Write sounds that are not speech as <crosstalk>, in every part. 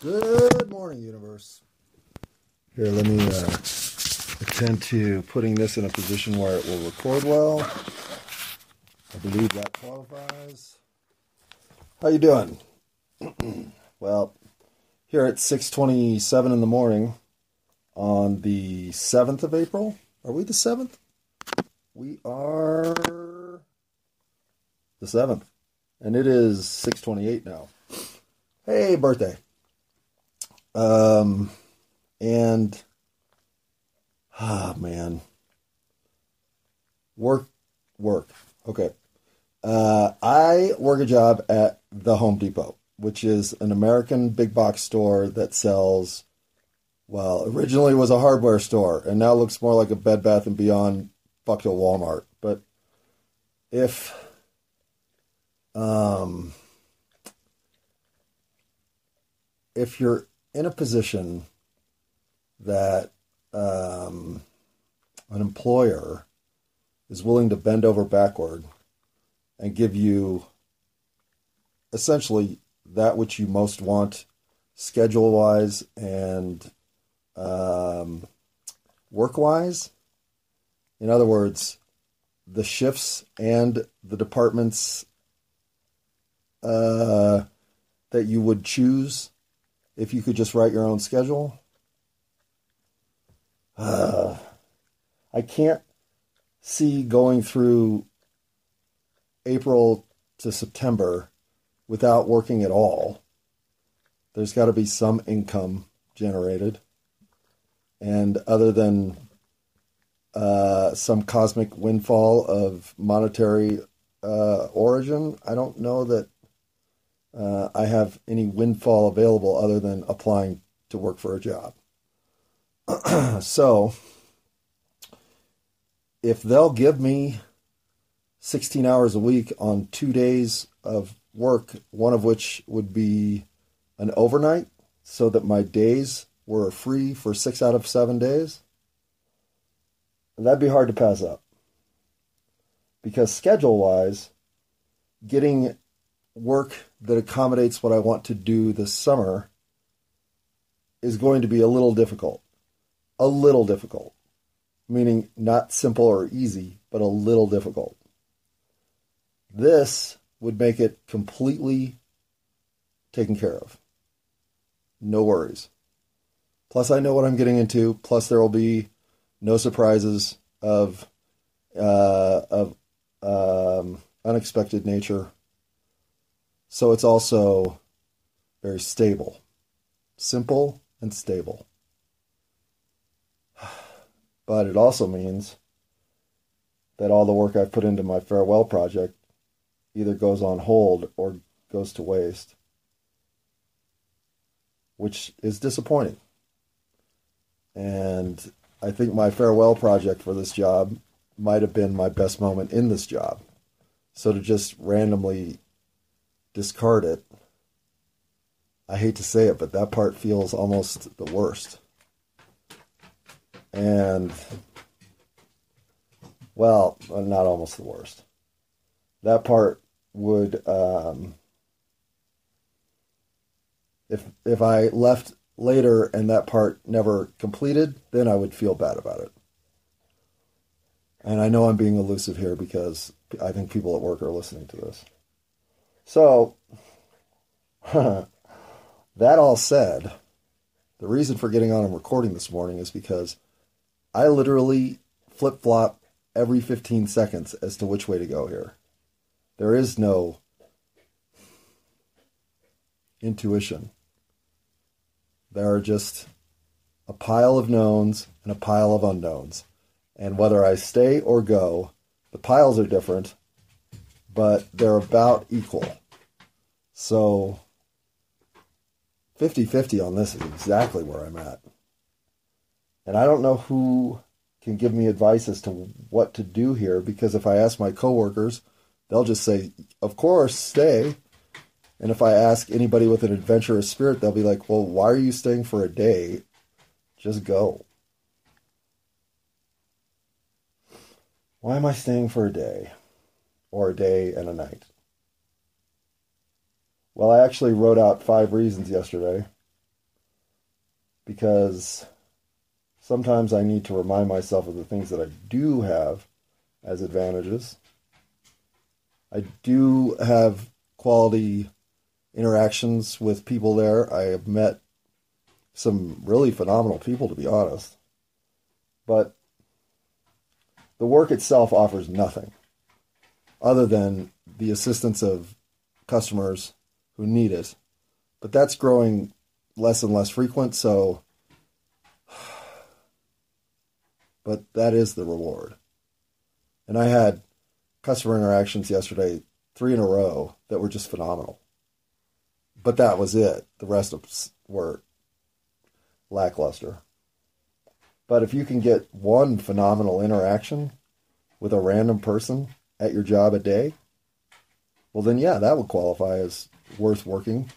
Good morning, universe. Here, let me uh, attend to putting this in a position where it will record well. I believe that qualifies. How you doing? <clears throat> well, here at 6:27 in the morning on the 7th of April. Are we the 7th? We are the 7th. And it is 6:28 now. Hey, birthday. Um, and ah, man, work, work. Okay. Uh, I work a job at the Home Depot, which is an American big box store that sells. Well, originally was a hardware store, and now looks more like a Bed Bath and Beyond fucked a Walmart. But if um, if you're in a position that um, an employer is willing to bend over backward and give you essentially that which you most want schedule wise and um, work wise. In other words, the shifts and the departments uh, that you would choose if you could just write your own schedule. Uh, I can't see going through April to September without working at all. There's got to be some income generated. And other than uh, some cosmic windfall of monetary uh, origin, I don't know that uh, I have any windfall available other than applying to work for a job. <clears throat> so, if they'll give me 16 hours a week on two days of work, one of which would be an overnight, so that my days were free for six out of seven days, that'd be hard to pass up. Because schedule wise, getting work that accommodates what I want to do this summer is going to be a little difficult. A little difficult. Meaning not simple or easy, but a little difficult. This would make it completely taken care of. No worries. Plus, I know what I'm getting into. Plus, there will be no surprises of uh, of um, unexpected nature so it's also very stable, simple and stable. <sighs> But it also means that all the work I've put into my farewell project either goes on hold or goes to waste, which is disappointing. And I think my farewell project for this job might have been my best moment in this job. So to just randomly discard it. I hate to say it, but that part feels almost the worst. And, well, not almost the worst. That part would, um, if if I left later and that part never completed, then I would feel bad about it. And I know I'm being elusive here because I think people at work are listening to this. So, <laughs> that all said, the reason for getting on and recording this morning is because I literally flip flop every 15 seconds as to which way to go here. There is no intuition. There are just a pile of knowns and a pile of unknowns. And whether I stay or go, the piles are different, but they're about equal. So 50 50 on this is exactly where I'm at. And I don't know who can give me advice as to what to do here because if I ask my coworkers, they'll just say, Of course, stay. And if I ask anybody with an adventurous spirit, they'll be like, Well, why are you staying for a day? Just go. Why am I staying for a day? or a day and a night? Well, I actually wrote out five reasons yesterday, because sometimes I need to remind myself of the things that I do have as advantages. I do have quality interactions with people there. I have met some really phenomenal people, to be honest. But the work itself offers nothing other than the assistance of customers who need it. But that's growing less and less frequent, so <sighs> but that is the reward. And I had customer interactions yesterday, three in a row, that were just phenomenal. But that was it. The rest of were lackluster. But if you can get one phenomenal interaction with a random person at your job a day, well, then yeah, that would qualify as worth working.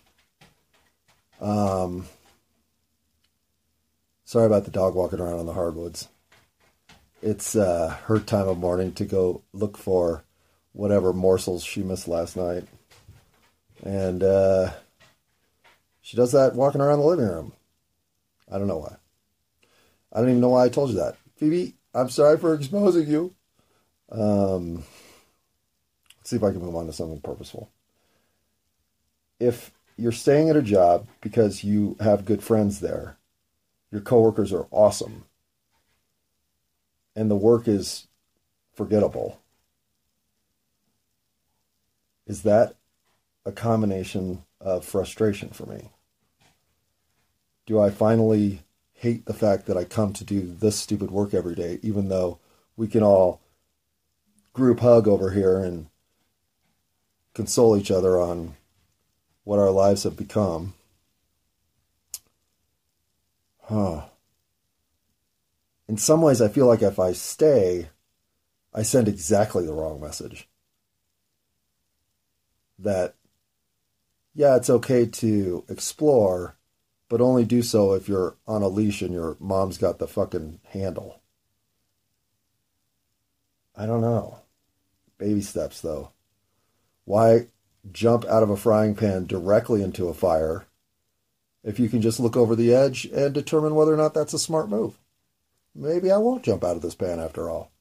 Um, sorry about the dog walking around on the hardwoods. It's uh, her time of morning to go look for whatever morsels she missed last night. And uh, she does that walking around the living room. I don't know why. I don't even know why I told you that. Phoebe, I'm sorry for exposing you. Um, let's see if I can move on to something purposeful. If you're staying at a job because you have good friends there, your coworkers are awesome, and the work is forgettable, is that a combination of frustration for me? Do I finally hate the fact that I come to do this stupid work every day, even though we can all group hug over here and console each other on what our lives have become? Huh in some ways, I feel like if I stay, I send exactly the wrong message. That, yeah, it's okay to explore, but only do so if you're on a leash and your mom's got the fucking handle. I don't know. Baby steps, though. Why jump out of a frying pan directly into a fire if you can just look over the edge and determine whether or not that's a smart move? maybe I won't jump out of this pan after all.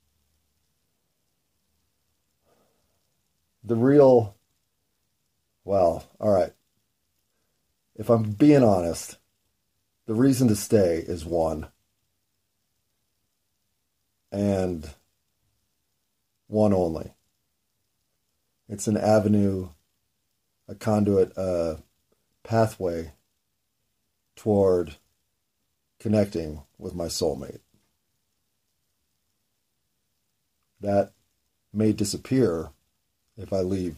The real, well, all right. If I'm being honest, the reason to stay is one. And one only. It's an avenue, a conduit, a pathway toward connecting with my soulmate. that may disappear if I leave.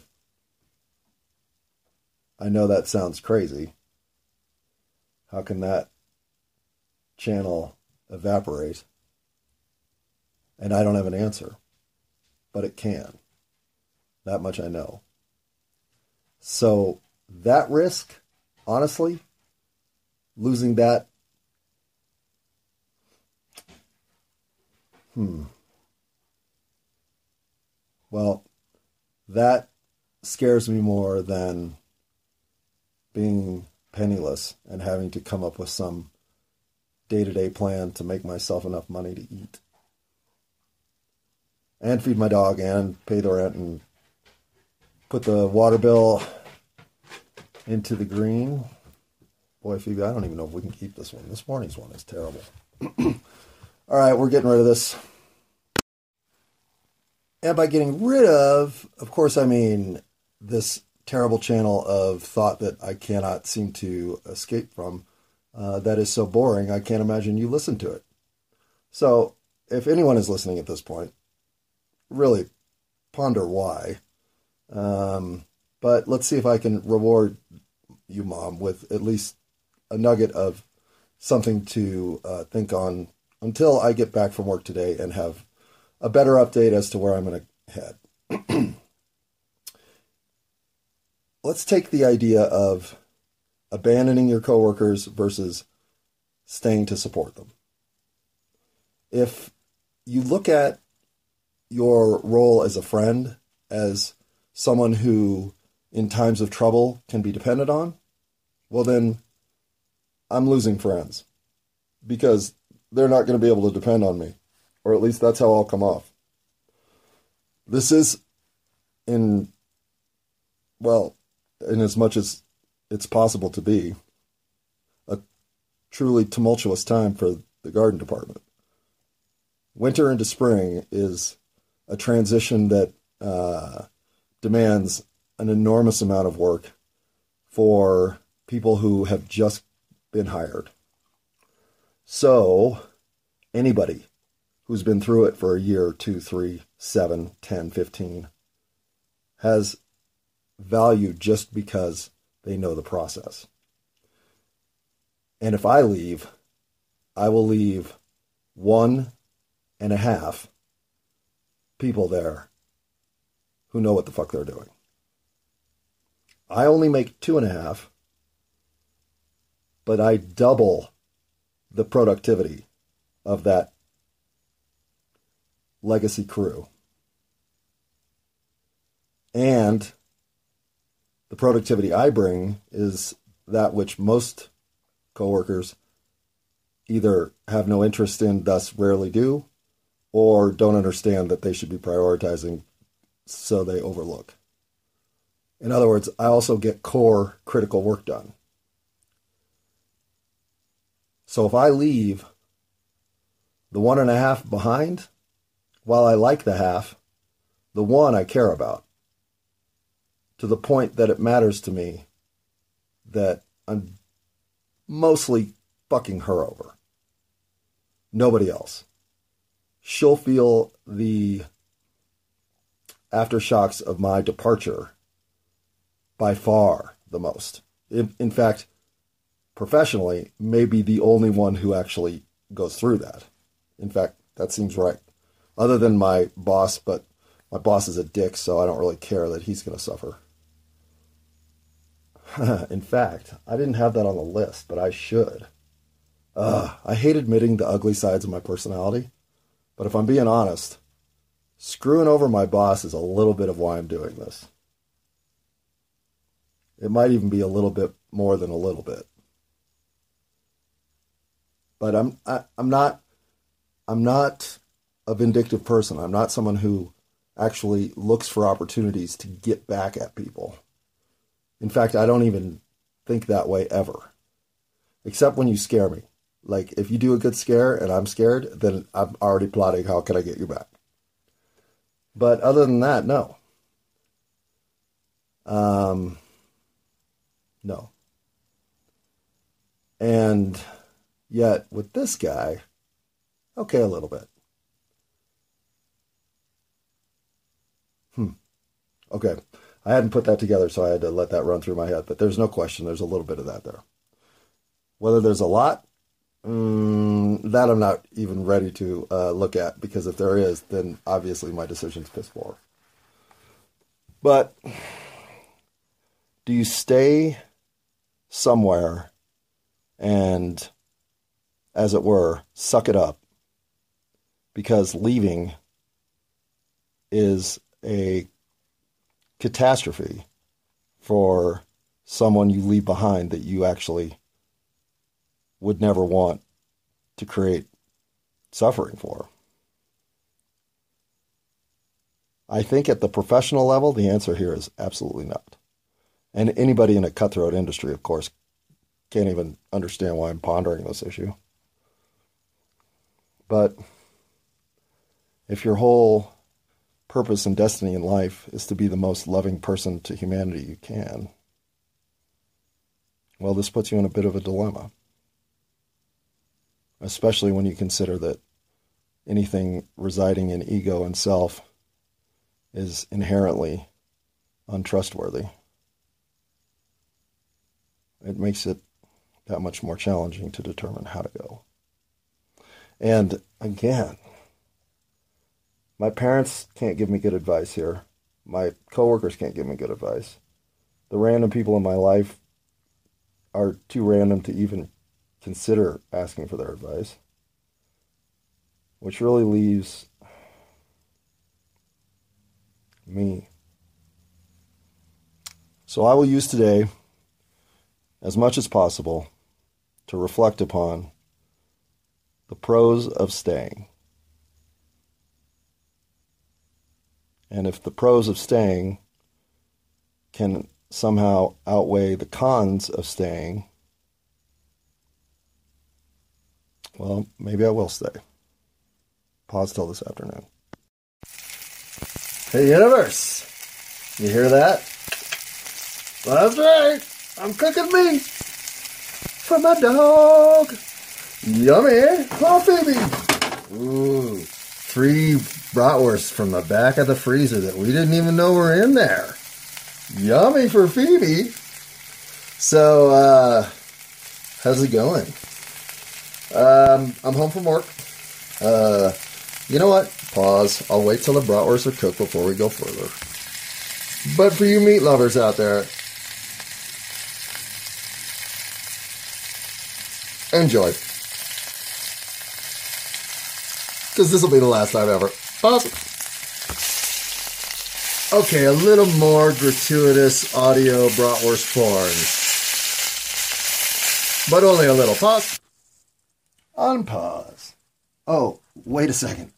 I know that sounds crazy. How can that channel evaporate? And I don't have an answer, but it can. That much I know. So, that risk, honestly, losing that, hmm. Well, that scares me more than being penniless and having to come up with some day to day plan to make myself enough money to eat and feed my dog and pay the rent and put the water bill into the green. Boy, Phoebe, I don't even know if we can keep this one. This morning's one is terrible. <clears throat> All right, we're getting rid of this. And by getting rid of, of course, I mean this terrible channel of thought that I cannot seem to escape from. Uh, that is so boring, I can't imagine you listen to it. So, if anyone is listening at this point, really ponder why. Um, but let's see if I can reward you, Mom, with at least a nugget of something to uh, think on until I get back from work today and have a better update as to where I'm going to head. <clears throat> Let's take the idea of abandoning your coworkers versus staying to support them. If you look at your role as a friend as someone who, in times of trouble, can be depended on, well, then I'm losing friends. because they're not going to be able to depend on me, or at least that's how I'll come off. This is in, well, in as much as it's possible to be, a truly tumultuous time for the garden department. Winter into spring is a transition that uh, demands an enormous amount of work for people who have just been hired. So, anybody who's been through it for a year, two, three, seven, ten, fifteen, has value just because they know the process. And if I leave, I will leave one and a half people there who know what the fuck they're doing. I only make two and a half, but I double the productivity of that legacy crew. And the productivity I bring is that which most coworkers either have no interest in, thus rarely do, or don't understand that they should be prioritizing, so they overlook. In other words, I also get core critical work done. So if I leave the one and a half behind, while I like the half, the one I care about to the point that it matters to me that I'm mostly fucking her over. Nobody else. She'll feel the aftershocks of my departure by far the most. In, in fact, professionally, may be the only one who actually goes through that. In fact, that seems right. Other than my boss, but my boss is a dick, so I don't really care that he's going to suffer. <laughs> in fact, I didn't have that on the list, but I should. I hate admitting the ugly sides of my personality, but if I'm being honest, screwing over my boss is a little bit of why I'm doing this. It might even be a little bit more than a little bit. But I'm I, i am not I'm not a vindictive person. I'm not someone who actually looks for opportunities to get back at people. In fact, I don't even think that way ever. Except when you scare me. Like if you do a good scare and I'm scared, then I'm already plotting how can I get you back. But other than that, no. Um no. And yet with this guy, okay, a little bit. Hmm. Okay. I hadn't put that together, so I had to let that run through my head. But there's no question, there's a little bit of that there. Whether there's a lot, mm, that I'm not even ready to uh, look at because if there is, then obviously my decision's piss poor. But do you stay somewhere and, as it were, suck it up because leaving is a catastrophe for someone you leave behind that you actually would never want to create suffering for? I think at the professional level, the answer here is absolutely not. And anybody in a cutthroat industry, of course, can't even understand why I'm pondering this issue. But if your whole purpose and destiny in life is to be the most loving person to humanity you can, well, this puts you in a bit of a dilemma. Especially when you consider that anything residing in ego and self is inherently untrustworthy. It makes it that much more challenging to determine how to go. And again, my parents can't give me good advice here. My coworkers can't give me good advice. The random people in my life are too random to even consider asking for their advice. Which really leaves me. So I will use today as much as possible to reflect upon the pros of staying. And if the pros of staying can somehow outweigh the cons of staying, well, maybe I will stay. Pause till this afternoon. Hey, universe! You hear that? That's right. I'm cooking meat for my dog. Yummy. Oh, baby. Ooh, three bratwursts from the back of the freezer that we didn't even know were in there. Yummy for Phoebe. So, uh, how's it going? Um, I'm home from work. Uh, you know what? Pause. I'll wait till the bratwursts are cooked before we go further. But for you meat lovers out there, enjoy. Because this will be the last time ever. Pause. Okay, a little more gratuitous audio bratwurst porn. But only a little. Pause. Unpause. Oh, wait a second.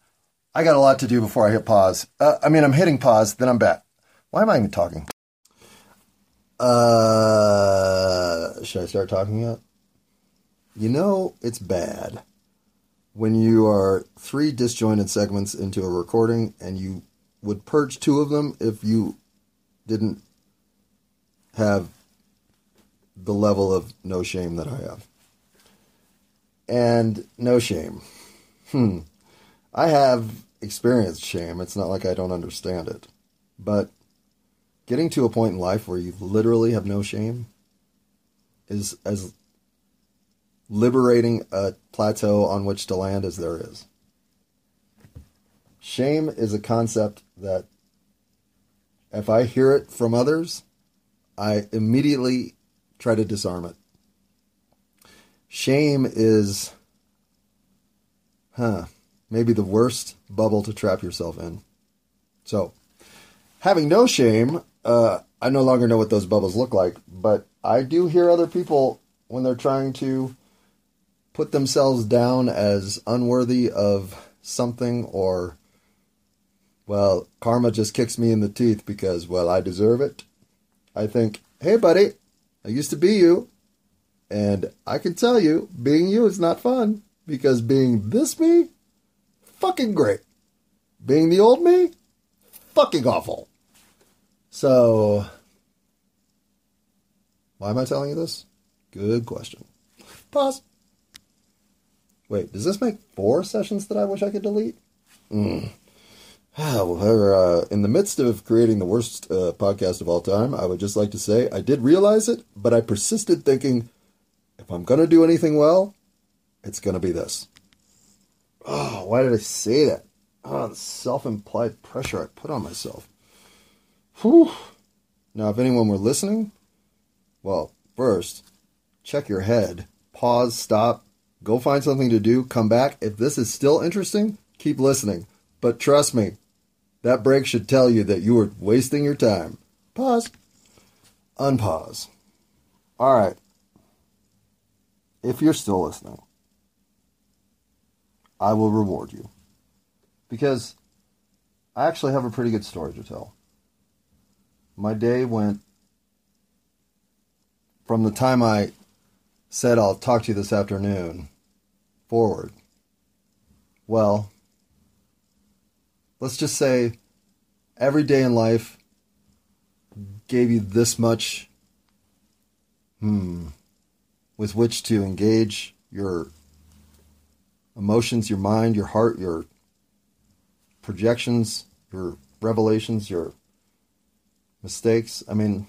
I got a lot to do before I hit pause. Uh, I mean, I'm hitting pause, then I'm back. Why am I even talking? Uh, should I start talking yet? You know, it's bad when you are three disjointed segments into a recording and you would purge two of them if you didn't have the level of no shame that I have. And no shame. Hmm. I have experienced shame. It's not like I don't understand it. But getting to a point in life where you literally have no shame is as liberating a plateau on which to land as there is. Shame is a concept that if I hear it from others, I immediately try to disarm it. Shame is, huh, maybe the worst bubble to trap yourself in. So, having no shame, uh, I no longer know what those bubbles look like, but I do hear other people when they're trying to put themselves down as unworthy of something or, well, karma just kicks me in the teeth because, well, I deserve it. I think, hey, buddy, I used to be you. And I can tell you, being you is not fun because being this me, fucking great. Being the old me, fucking awful. So, why am I telling you this? Good question. Pause. Wait, does this make four sessions that I wish I could delete? Mm. However, uh, in the midst of creating the worst uh, podcast of all time, I would just like to say I did realize it, but I persisted thinking if I'm going to do anything well, it's going to be this. Oh, why did I say that? Oh, the self implied pressure I put on myself. Whew. Now, if anyone were listening, well, first, check your head. Pause, stop, go find something to do, come back. If this is still interesting, keep listening. But trust me, that break should tell you that you are wasting your time. Pause. Unpause. All right. If you're still listening, I will reward you. Because I actually have a pretty good story to tell my day went from the time I said I'll talk to you this afternoon forward. Well, let's just say every day in life gave you this much hmm with which to engage your emotions, your mind, your heart, your projections, your revelations, your mistakes. I mean,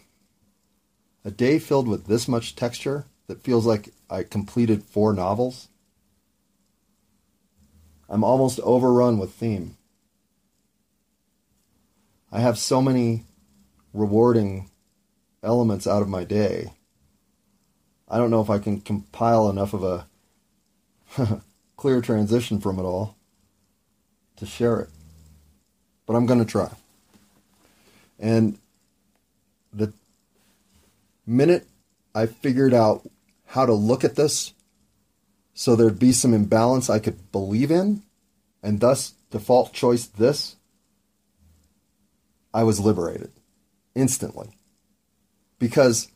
a day filled with this much texture that feels like I completed four novels. I'm almost overrun with theme. I have so many rewarding elements out of my day. I don't know if I can compile enough of a <laughs> clear transition from it all to share it. But I'm going to try. And the minute I figured out how to look at this so there'd be some imbalance I could believe in, and thus default choice this, I was liberated instantly. Because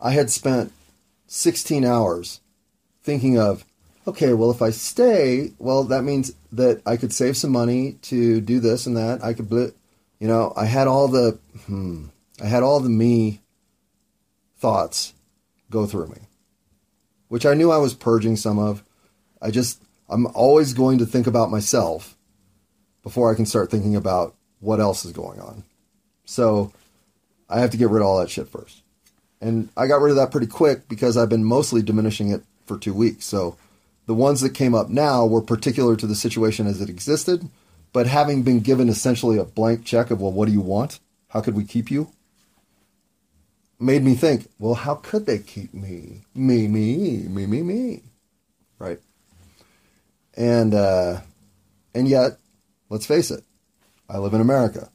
I had spent 16 hours thinking of, okay, well, if I stay, well, that means that I could save some money to do this and that. I could, you know, I had all the, hmm, I had all the me thoughts go through me, which I knew I was purging some of. I just, I'm always going to think about myself before I can start thinking about what else is going on. So I have to get rid of all that shit first. And I got rid of that pretty quick because I've been mostly diminishing it for two weeks. So the ones that came up now were particular to the situation as it existed, but having been given essentially a blank check of, well, what do you want? How could we keep you? Made me think, well, how could they keep me? Me, me, me, me, me. Right. And, uh, and yet, let's face it, I live in America.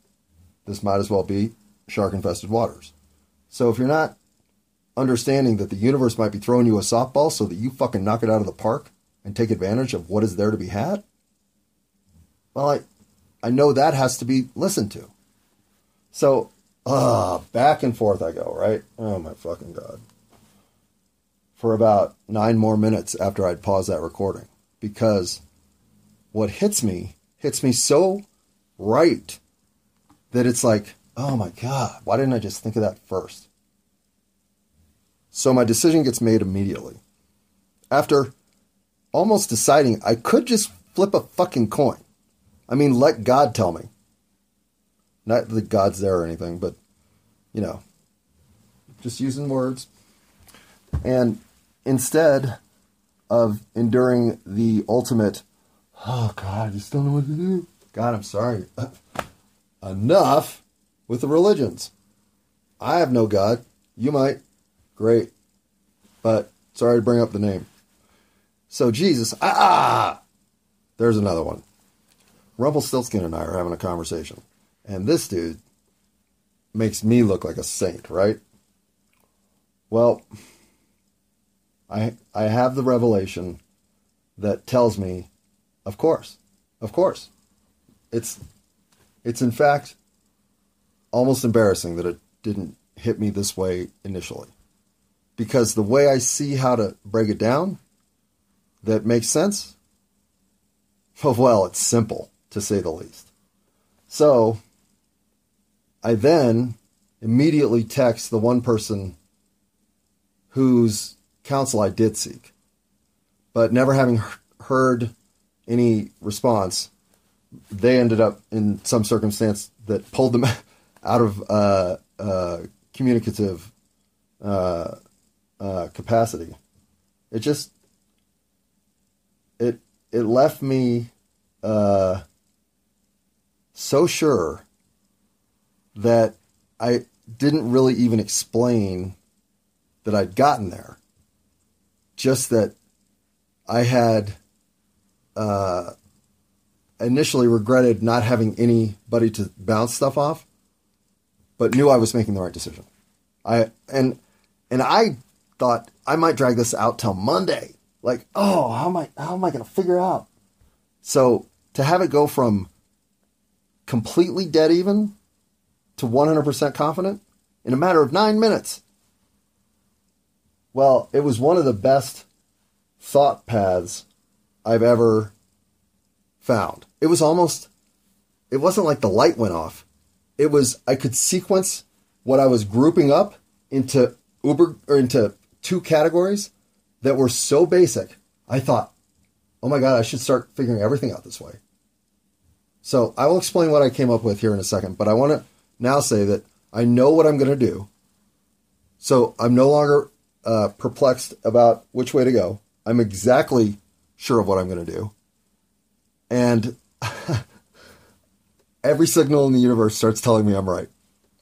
This might as well be shark infested waters. So if you're not understanding that the universe might be throwing you a softball so that you fucking knock it out of the park and take advantage of what is there to be had, well, I, I know that has to be listened to. So, uh, back and forth I go, right? Oh my fucking God. For about nine more minutes after I'd paused that recording. Because what hits me hits me so right that it's like, oh my God, why didn't I just think of that first? So my decision gets made immediately. After almost deciding I could just flip a fucking coin. I mean, let God tell me. Not that God's there or anything, but, you know, just using words. And instead of enduring the ultimate, oh God, just don't know what to do. God, I'm sorry. <laughs> Enough with the religions. I have no God. You might. Great. But sorry to bring up the name. So Jesus, ah, ah there's another one. Rumpelstiltskin and I are having a conversation. And this dude makes me look like a saint, right? Well, I I have the revelation that tells me, of course, of course. It's it's in fact almost embarrassing that it didn't hit me this way initially. Because the way I see how to break it down, that makes sense. <laughs> Well, it's simple to say the least. So I then immediately text the one person whose counsel I did seek. But never having heard any response, they ended up in some circumstance that pulled them <laughs> out of uh, uh, communicative uh, uh, capacity. It just it it left me uh, so sure that I didn't really even explain that I'd gotten there. Just that I had uh, initially regretted not having anybody to bounce stuff off, but knew I was making the right decision. I and and I thought I might drag this out till Monday. Like, oh, how am I how am I going to figure out? So to have it go from completely dead even to 100% confident in a matter of nine minutes. Well, it was one of the best thought paths I've ever found. It was almost, it wasn't like the light went off. It was, I could sequence what I was grouping up into Uber or into two categories that were so basic. I thought, oh my God, I should start figuring everything out this way. So I will explain what I came up with here in a second, but I want to now say that I know what I'm going to do. So I'm no longer uh, perplexed about which way to go. I'm exactly sure of what I'm going to do. And <laughs> every signal in the universe starts telling me I'm right.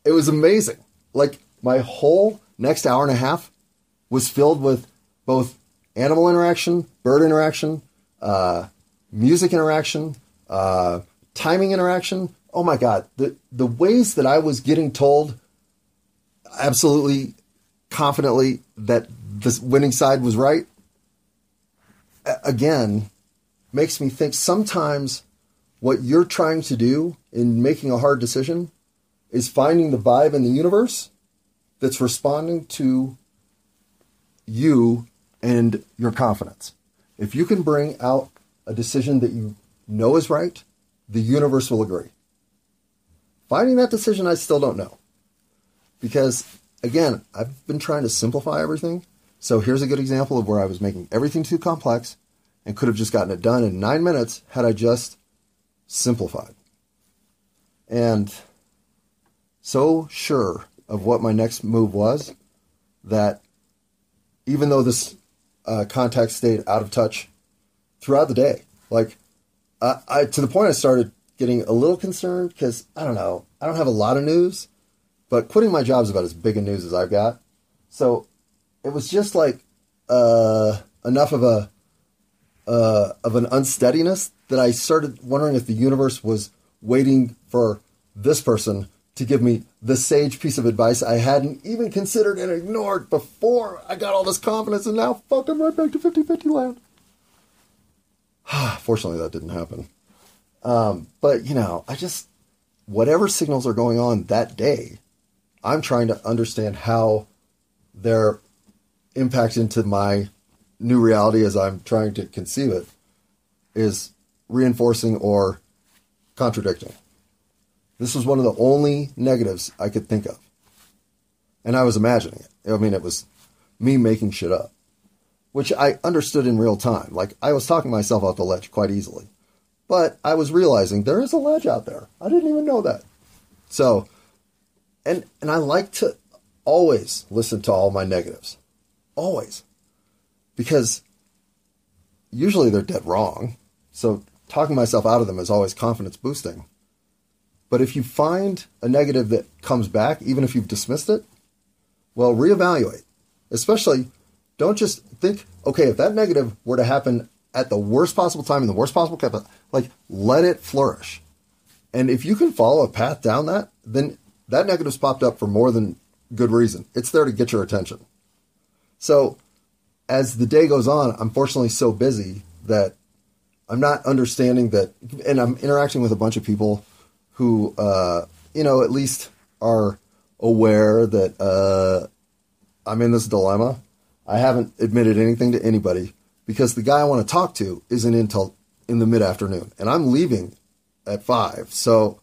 It was amazing. Like my whole next hour and a half was filled with both animal interaction, bird interaction, uh, music interaction, uh, timing interaction. Oh my God, the the ways that I was getting told absolutely confidently that the winning side was right. again makes me think sometimes what you're trying to do in making a hard decision is finding the vibe in the universe that's responding to you and your confidence. If you can bring out a decision that you know is right, the universe will agree. Finding that decision, I still don't know. Because, again, I've been trying to simplify everything. So here's a good example of where I was making everything too complex and could have just gotten it done in nine minutes had I just simplified. And so sure of what my next move was that even though this uh, contact stayed out of touch throughout the day, like I, I to the point I started getting a little concerned because I don't know, I don't have a lot of news, but quitting my job is about as big a news as I've got. So it was just like uh, enough of a uh, of an unsteadiness that I started wondering if the universe was waiting for this person to give me the sage piece of advice I hadn't even considered and ignored before I got all this confidence, and now fuck, I'm right back to 50 50 land. <sighs> Fortunately, that didn't happen. Um, but, you know, I just, whatever signals are going on that day, I'm trying to understand how they're impact into my new reality as I'm trying to conceive it is reinforcing or contradicting. This was one of the only negatives I could think of. And I was imagining it. I mean, it was me making shit up, which I understood in real time. Like, I was talking myself off the ledge quite easily. But I was realizing there is a ledge out there. I didn't even know that. So, and and I like to always listen to all my negatives. Always. Because usually they're dead wrong. So talking myself out of them is always confidence boosting. But if you find a negative that comes back, even if you've dismissed it, well, reevaluate. Especially, don't just think, okay, if that negative were to happen at the worst possible time in the worst possible cap, like let it flourish. And if you can follow a path down that, then that negative's popped up for more than good reason. It's there to get your attention. So as the day goes on, I'm fortunately so busy that I'm not understanding that, and I'm interacting with a bunch of people who, uh, you know, at least are aware that uh, I'm in this dilemma. I haven't admitted anything to anybody because the guy I want to talk to isn't until in the mid afternoon, and I'm leaving at five. So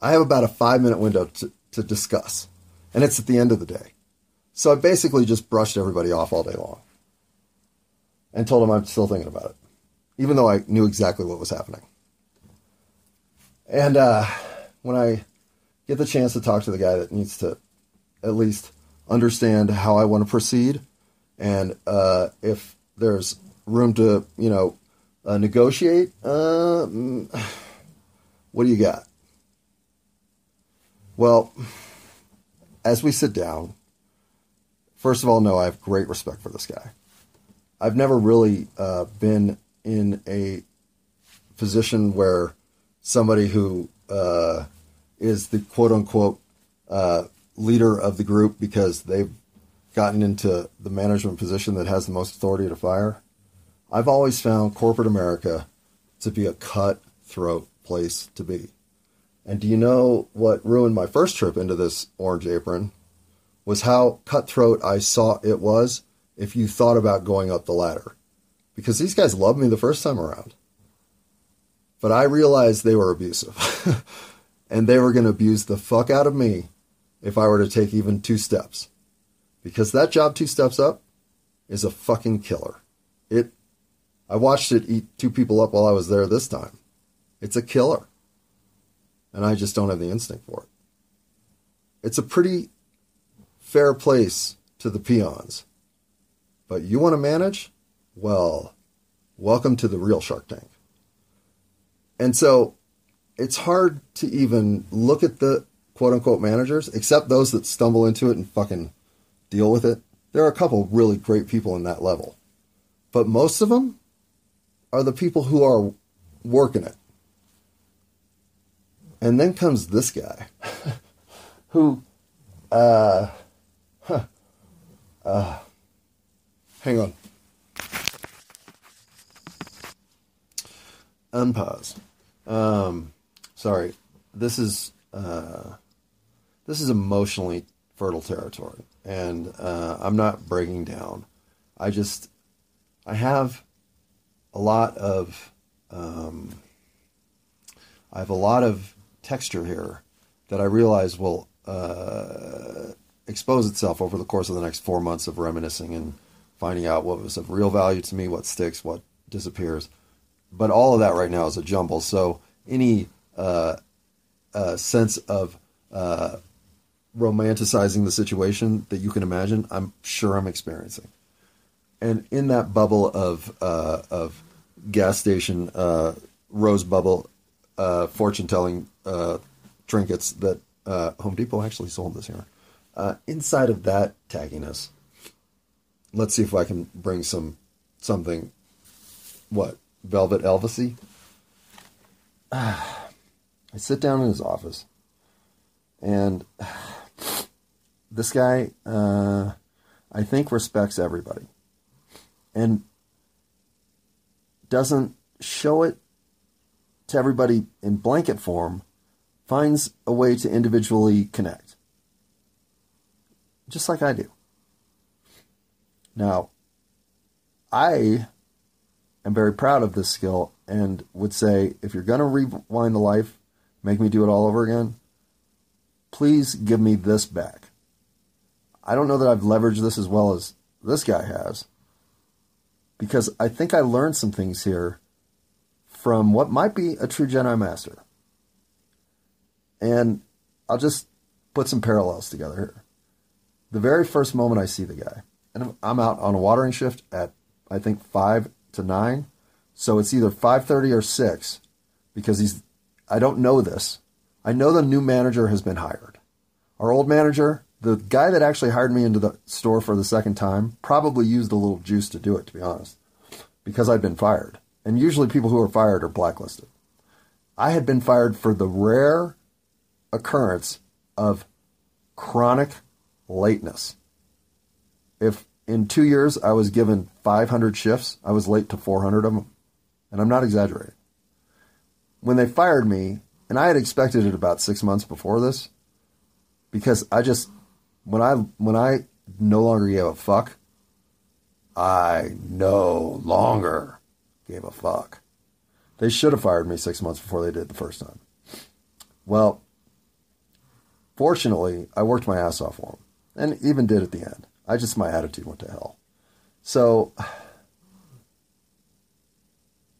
I have about a five minute window to, to discuss, and it's at the end of the day. So I basically just brushed everybody off all day long and told them I'm still thinking about it, even though I knew exactly what was happening. And uh, when I get the chance to talk to the guy that needs to at least understand how I want to proceed, and uh, if there's room to, you know, uh, negotiate, uh, what do you got? Well, as we sit down, first of all, no, I have great respect for this guy. I've never really uh, been in a position where somebody who uh, is the quote unquote uh, leader of the group because they've gotten into the management position that has the most authority to fire. I've always found corporate America to be a cutthroat place to be. And do you know what ruined my first trip into this orange apron? Was how cutthroat I saw it was if you thought about going up the ladder. Because these guys loved me the first time around. But I realized they were abusive. <laughs> and they were going to abuse the fuck out of me if I were to take even two steps. Because that job two steps up is a fucking killer. It I watched it eat two people up while I was there this time. It's a killer. And I just don't have the instinct for it. It's a pretty fair place to the peons. But you want to manage? Well, welcome to the real Shark Tank. And so it's hard to even look at the quote unquote managers, except those that stumble into it and fucking deal with it. There are a couple really great people in that level. But most of them are the people who are working it. And then comes this guy <laughs> who, uh, huh, uh, Hang on. unpause. Um, sorry, this is uh, this is emotionally fertile territory, and uh, I'm not breaking down. I just I have a lot of um, I have a lot of texture here that I realize will uh, expose itself over the course of the next four months of reminiscing and finding out what was of real value to me, what sticks, what disappears. But all of that right now is a jumble. So any uh, uh, sense of uh, romanticizing the situation that you can imagine, I'm sure I'm experiencing. And in that bubble of uh, of gas station uh, rose bubble uh, fortune telling trinkets that Home Depot actually sold this year. inside of that tagginess, let's see if I can bring some something. What Velvet Elvisy? <sighs> I sit down in his office, and this guy, uh, I think, respects everybody, and doesn't show it to everybody in blanket form. Finds a way to individually connect, just like I do. Now, I am very proud of this skill and would say if you're going to rewind the life, make me do it all over again, please give me this back. I don't know that I've leveraged this as well as this guy has because I think I learned some things here from what might be a true Jedi Master. And I'll just put some parallels together here. The very first moment I see the guy, and I'm out on a watering shift at I think five to nine, so it's either five thirty or six, because he's. I don't know this. I know the new manager has been hired. Our old manager, the guy that actually hired me into the store for the second time, probably used a little juice to do it. To be honest, because I'd been fired, and usually people who are fired are blacklisted. I had been fired for the rare occurrence of chronic lateness if in two years I was given 500 shifts, I was late to 400 of them. And I'm not exaggerating. When they fired me, and I had expected it about six months before this, because I just, when I, when I no longer gave a fuck, I no longer gave a fuck. They should have fired me six months before they did the first time. Well, fortunately, I worked my ass off for them, and even did at the end. I just, my attitude went to hell. So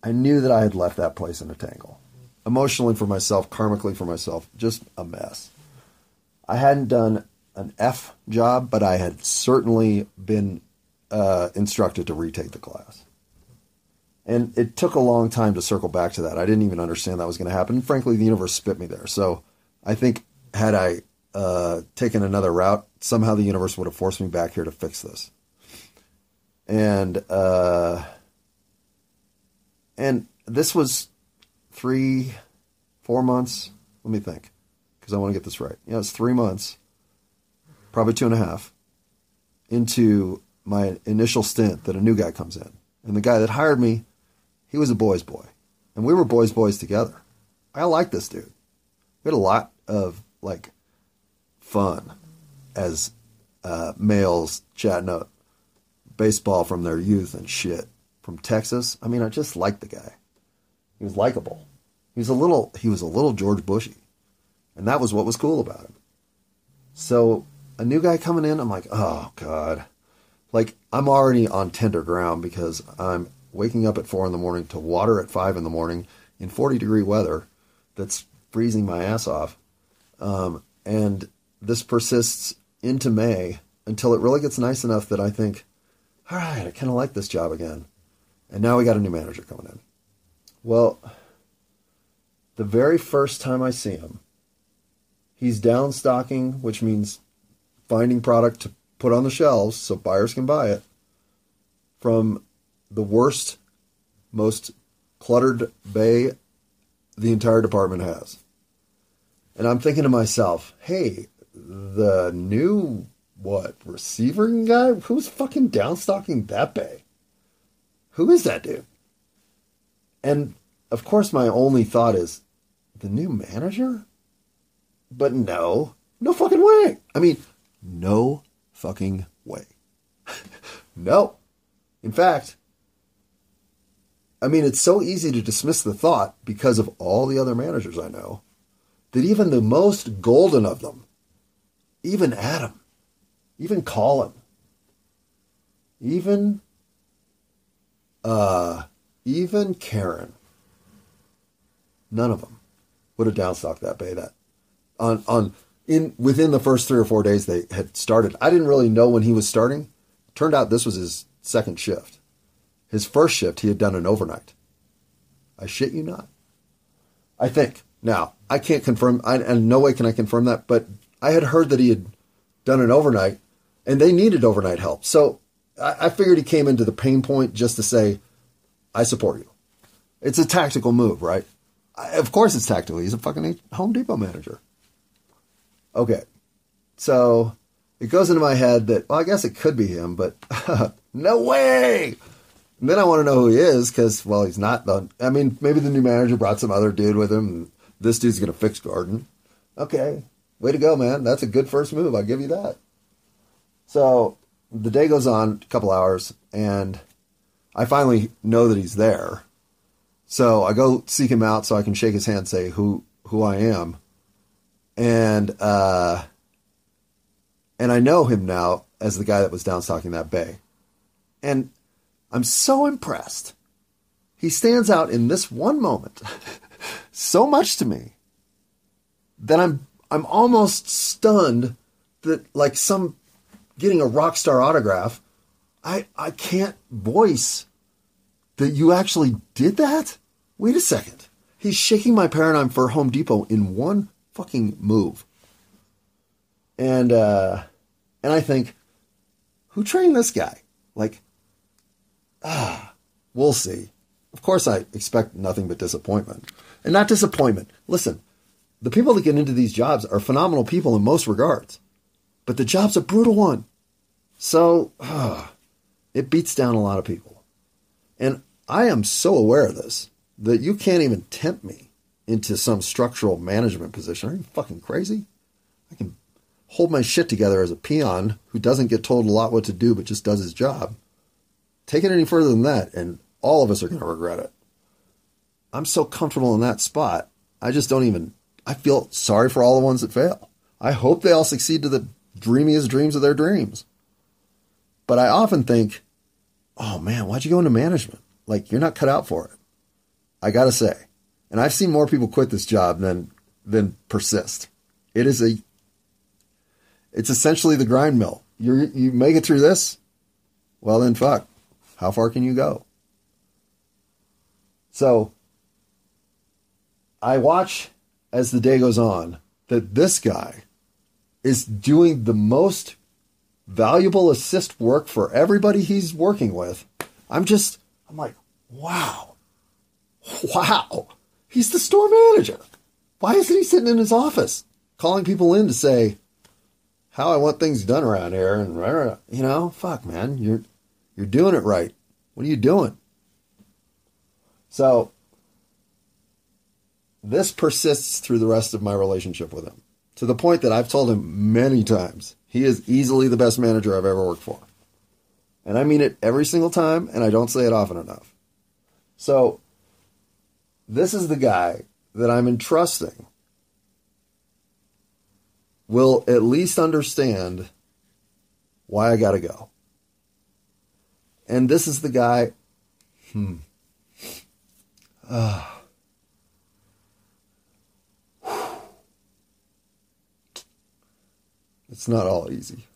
I knew that I had left that place in a tangle. Emotionally for myself, karmically for myself, just a mess. I hadn't done an F job, but I had certainly been uh, instructed to retake the class. And it took a long time to circle back to that. I didn't even understand that was going to happen. Frankly, the universe spit me there. So I think had I uh, taken another route, somehow the universe would have forced me back here to fix this. And uh, and this was three, four months. Let me think, because I want to get this right. Yeah, it's three months, probably two and a half, into my initial stint that a new guy comes in, and the guy that hired me, he was a boy's boy, and we were boys boys together. I like this dude. We had a lot of like fun as uh, males chatting up baseball from their youth and shit from Texas. I mean, I just liked the guy. He was likable. He was a little he was a little George Bushy, and that was what was cool about him. So a new guy coming in, I'm like, oh god, like I'm already on tender ground because I'm waking up at four in the morning to water at five in the morning in 40 degree weather that's freezing my ass off. Um, and this persists into May until it really gets nice enough that I think, all right, I kind of like this job again. And now we got a new manager coming in. Well, the very first time I see him, he's down stocking, which means finding product to put on the shelves so buyers can buy it from the worst, most cluttered bay the entire department has. And I'm thinking to myself, hey, the new what receiver guy? Who's fucking downstocking that bay? Who is that dude? And of course, my only thought is the new manager? But no, no fucking way. I mean, no fucking way. <laughs> no. In fact, I mean, it's so easy to dismiss the thought because of all the other managers I know that even the most golden of them, even Adam, even Colin, even uh, even Karen, none of them would have downstocked that bay that on on in within the first three or four days they had started. I didn't really know when he was starting. Turned out this was his second shift. His first shift he had done an overnight. I shit you not. I think. Now, I can't confirm I, and no way can I confirm that, but I had heard that he had done an overnight and they needed overnight help. So I, I figured he came into the pain point just to say, I support you. It's a tactical move, right? I, of course it's tactical. He's a fucking Home Depot manager. Okay. So it goes into my head that, well, I guess it could be him, but <laughs> no way. And then I want to know who he is because, well, he's not the. I mean, maybe the new manager brought some other dude with him. This dude's going to fix Garden. Okay. Way to go, man. That's a good first move. I'll give you that. So the day goes on, a couple hours, and I finally know that he's there. So I go seek him out so I can shake his hand, say who who I am, and uh, and I know him now as the guy that was downstocking that bay, and I'm so impressed. He stands out in this one moment <laughs> so much to me that I'm I'm almost stunned that like some getting a rock star autograph, I I can't voice that you actually did that. Wait a second. He's shaking my paradigm for Home Depot in one fucking move. And uh and I think, who trained this guy? Like, ah, we'll see. Of course I expect nothing but disappointment. And not disappointment. Listen, the people that get into these jobs are phenomenal people in most regards. But the job's a brutal one. So uh, it beats down a lot of people. And I am so aware of this that you can't even tempt me into some structural management position. Are you fucking crazy? I can hold my shit together as a peon who doesn't get told a lot what to do but just does his job. Take it any further than that, and all of us are going to regret it. I'm so comfortable in that spot. I just don't even. I feel sorry for all the ones that fail. I hope they all succeed to the dreamiest dreams of their dreams. But I often think, oh man, why'd you go into management? Like, you're not cut out for it. I got to say. And I've seen more people quit this job than, than persist. It is a, it's essentially the grind mill. You you make it through this, well then fuck. How far can you go? So I watch as the day goes on that this guy is doing the most valuable assist work for everybody he's working with. I'm just, I'm like, wow, wow. He's the store manager. Why isn't he sitting in his office calling people in to say how I want things done around here? And you know, fuck, man, you're you're doing it right. What are you doing? So this persists through the rest of my relationship with him to the point that I've told him many times he is easily the best manager I've ever worked for. And I mean it every single time, and I don't say it often enough. So, this is the guy that I'm entrusting will at least understand why I got to go. And this is the guy, hmm. <sighs> Uh, It's not all easy.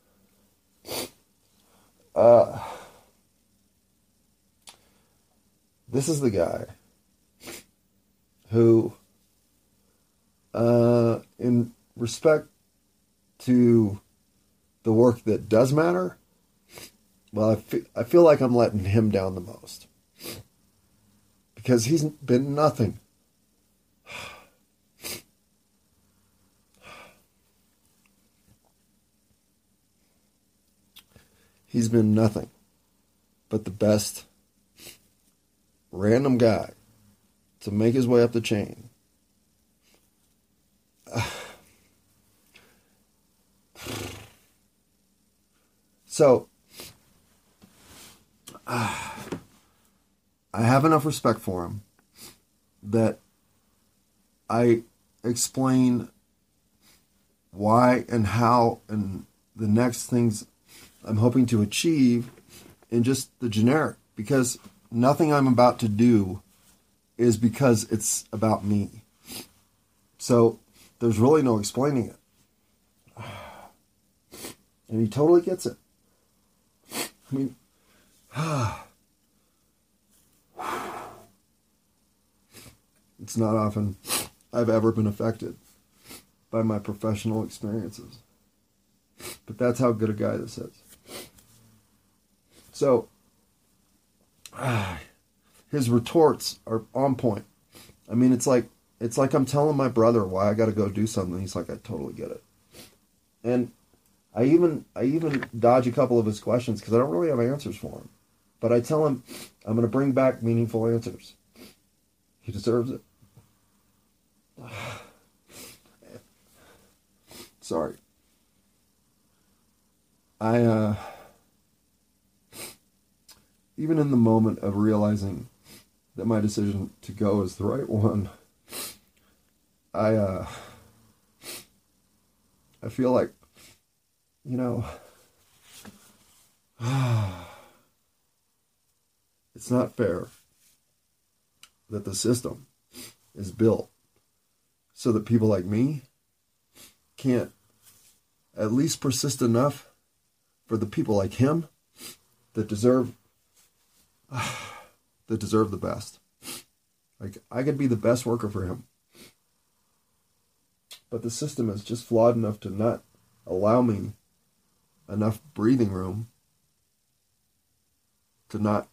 Uh, this is the guy who, uh, in respect to the work that does matter, well, I I feel like I'm letting him down the most because he's been nothing He's been nothing but the best random guy to make his way up the chain. <sighs> So, uh, <sighs> I have enough respect for him that I explain why and how and the next things I'm hoping to achieve in just the generic because nothing I'm about to do is because it's about me. So there's really no explaining it. <sighs> And he totally gets it. I mean, <sighs> it's not often I've ever been affected by my professional experiences. But that's how good a guy this is. So, <sighs> his retorts are on point. I mean, it's like it's like I'm telling my brother why I got to go do something. He's like, I totally get it. And I even I even dodge a couple of his questions because I don't really have answers for him. But I tell him I'm going to bring back meaningful answers. He deserves it. <sighs> Sorry. I uh even in the moment of realizing that my decision to go is the right one, I uh I feel like you know, <sighs> it's not fair that the system is built so that people like me can't at least persist enough for the people like him that deserve <sighs> that deserve the best. Like I could be the best worker for him. But the system is just flawed enough to not allow me enough breathing room to not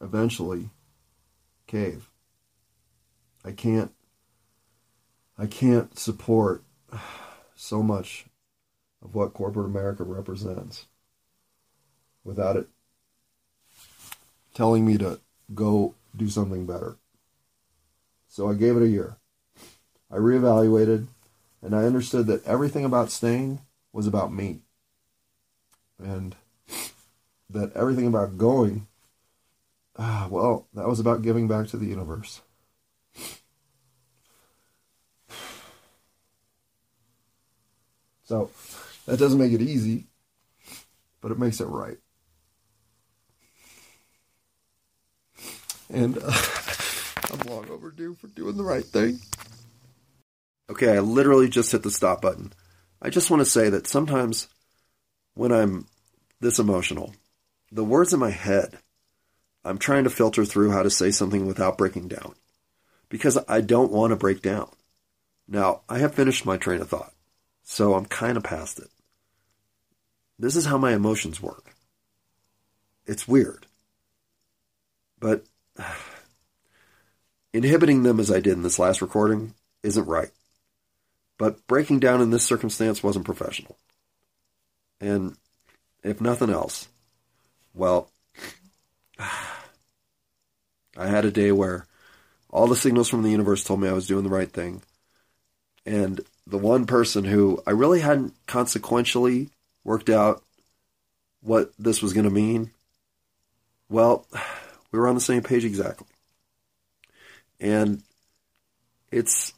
eventually cave. I can't I can't support <sighs> so much of what corporate America represents without it telling me to go do something better. So I gave it a year. I reevaluated and I understood that everything about staying was about me and that everything about going, ah, well, that was about giving back to the universe. So that doesn't make it easy, but it makes it right. And uh, <laughs> I'm long overdue for doing the right thing. Okay, I literally just hit the stop button. I just want to say that sometimes when I'm this emotional, the words in my head, I'm trying to filter through how to say something without breaking down because I don't want to break down. Now, I have finished my train of thought, so I'm kind of past it. This is how my emotions work. It's weird. But <sighs> inhibiting them as I did in this last recording isn't right. But breaking down in this circumstance wasn't professional. And if nothing else, well, <sighs> I had a day where all the signals from the universe told me I was doing the right thing. And the one person who I really hadn't consequentially worked out what this was going to mean, well, we were on the same page exactly. And it's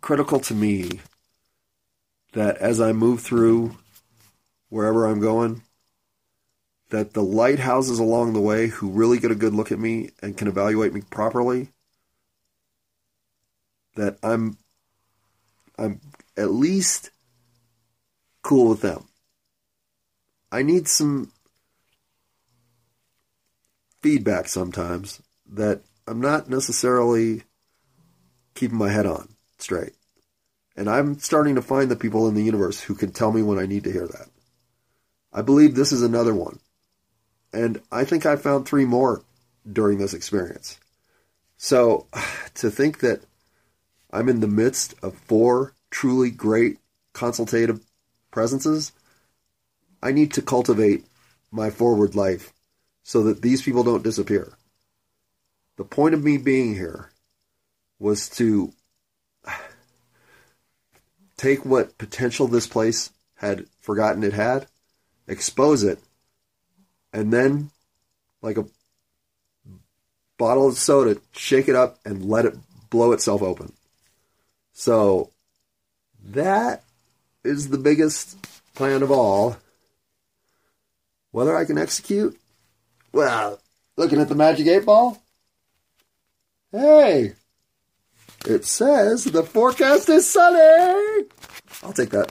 critical to me that as I move through wherever I'm going, that the lighthouses along the way who really get a good look at me and can evaluate me properly, that I'm I'm at least cool with them. I need some feedback sometimes that I'm not necessarily keeping my head on straight. And I'm starting to find the people in the universe who can tell me when I need to hear that. I believe this is another one. And I think I found three more during this experience. So <sighs> to think that I'm in the midst of four truly great consultative presences, I need to cultivate my forward life so that these people don't disappear. the point of me being here was to take what potential this place had forgotten it had, expose it, and then, like a bottle of soda, shake it up and let it blow itself open. So that is the biggest plan of all. Whether I can execute? Well, looking at the Magic 8 Ball? Hey, it says the forecast is sunny. I'll take that.